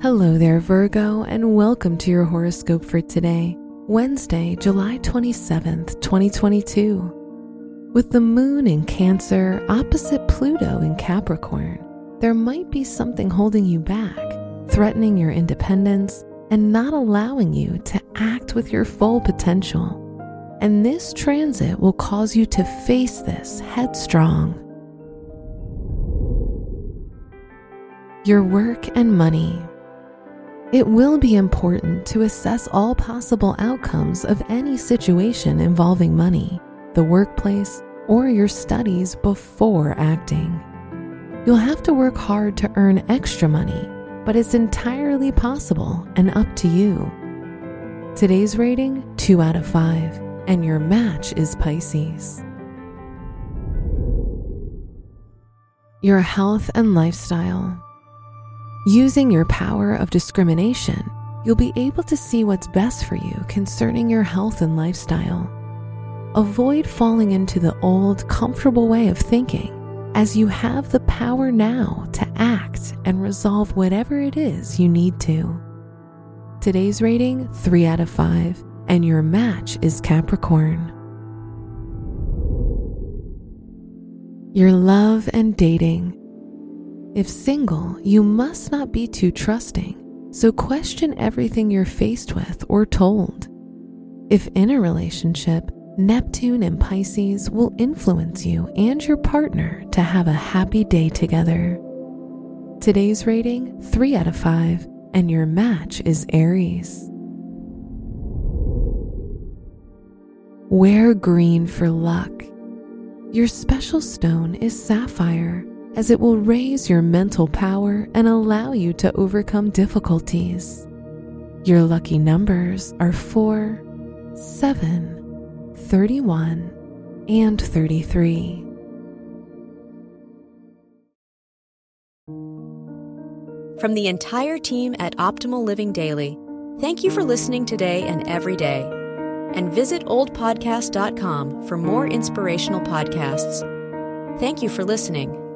Hello there, Virgo, and welcome to your horoscope for today, Wednesday, July 27th, 2022. With the moon in Cancer opposite Pluto in Capricorn, there might be something holding you back, threatening your independence, and not allowing you to act with your full potential. And this transit will cause you to face this headstrong. Your work and money. It will be important to assess all possible outcomes of any situation involving money, the workplace, or your studies before acting. You'll have to work hard to earn extra money, but it's entirely possible and up to you. Today's rating 2 out of 5, and your match is Pisces. Your health and lifestyle. Using your power of discrimination, you'll be able to see what's best for you concerning your health and lifestyle. Avoid falling into the old, comfortable way of thinking, as you have the power now to act and resolve whatever it is you need to. Today's rating 3 out of 5, and your match is Capricorn. Your love and dating. If single, you must not be too trusting, so question everything you're faced with or told. If in a relationship, Neptune and Pisces will influence you and your partner to have a happy day together. Today's rating 3 out of 5, and your match is Aries. Wear green for luck. Your special stone is sapphire as it will raise your mental power and allow you to overcome difficulties. Your lucky numbers are 4, 7, 31, and 33. From the entire team at Optimal Living Daily, thank you for listening today and every day. And visit oldpodcast.com for more inspirational podcasts. Thank you for listening.